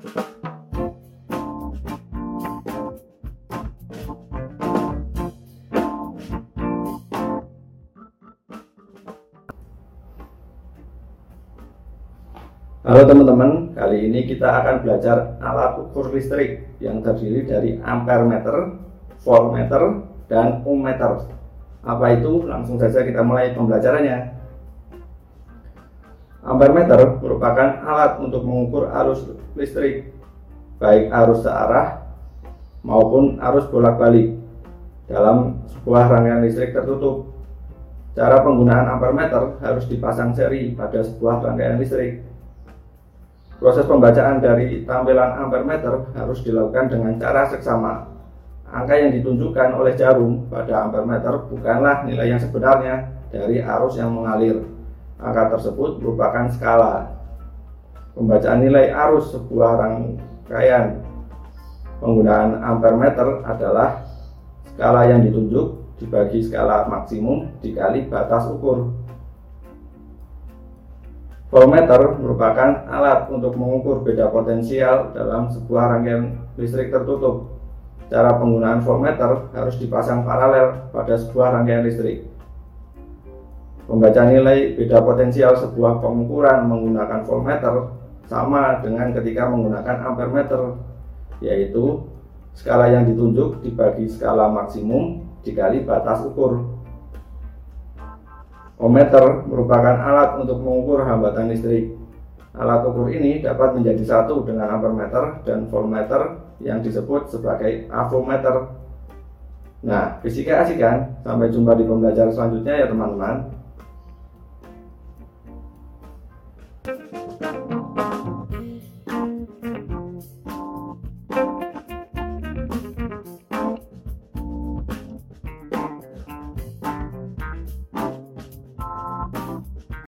Halo teman-teman, kali ini kita akan belajar alat ukur listrik yang terdiri dari ampere meter, voltmeter, dan ohmmeter. Apa itu? Langsung saja kita mulai pembelajarannya. Ampere meter merupakan alat untuk mengukur arus listrik, baik arus searah maupun arus bolak-balik dalam sebuah rangkaian listrik tertutup. Cara penggunaan ampere meter harus dipasang seri pada sebuah rangkaian listrik Proses pembacaan dari tampilan ampere meter harus dilakukan dengan cara seksama. Angka yang ditunjukkan oleh jarum pada ampere meter bukanlah nilai yang sebenarnya dari arus yang mengalir. Angka tersebut merupakan skala. Pembacaan nilai arus sebuah rangkaian penggunaan ampere meter adalah skala yang ditunjuk dibagi skala maksimum dikali batas ukur. Voltmeter merupakan alat untuk mengukur beda potensial dalam sebuah rangkaian listrik tertutup. Cara penggunaan voltmeter harus dipasang paralel pada sebuah rangkaian listrik. Pembaca nilai beda potensial sebuah pengukuran menggunakan voltmeter sama dengan ketika menggunakan ampere meter, yaitu skala yang ditunjuk dibagi skala maksimum dikali batas ukur. Ohmmeter merupakan alat untuk mengukur hambatan listrik. Alat ukur ini dapat menjadi satu dengan ampermeter dan voltmeter yang disebut sebagai avometer. Nah, fisika asik kan? Sampai jumpa di pembelajaran selanjutnya ya teman-teman. Thank you.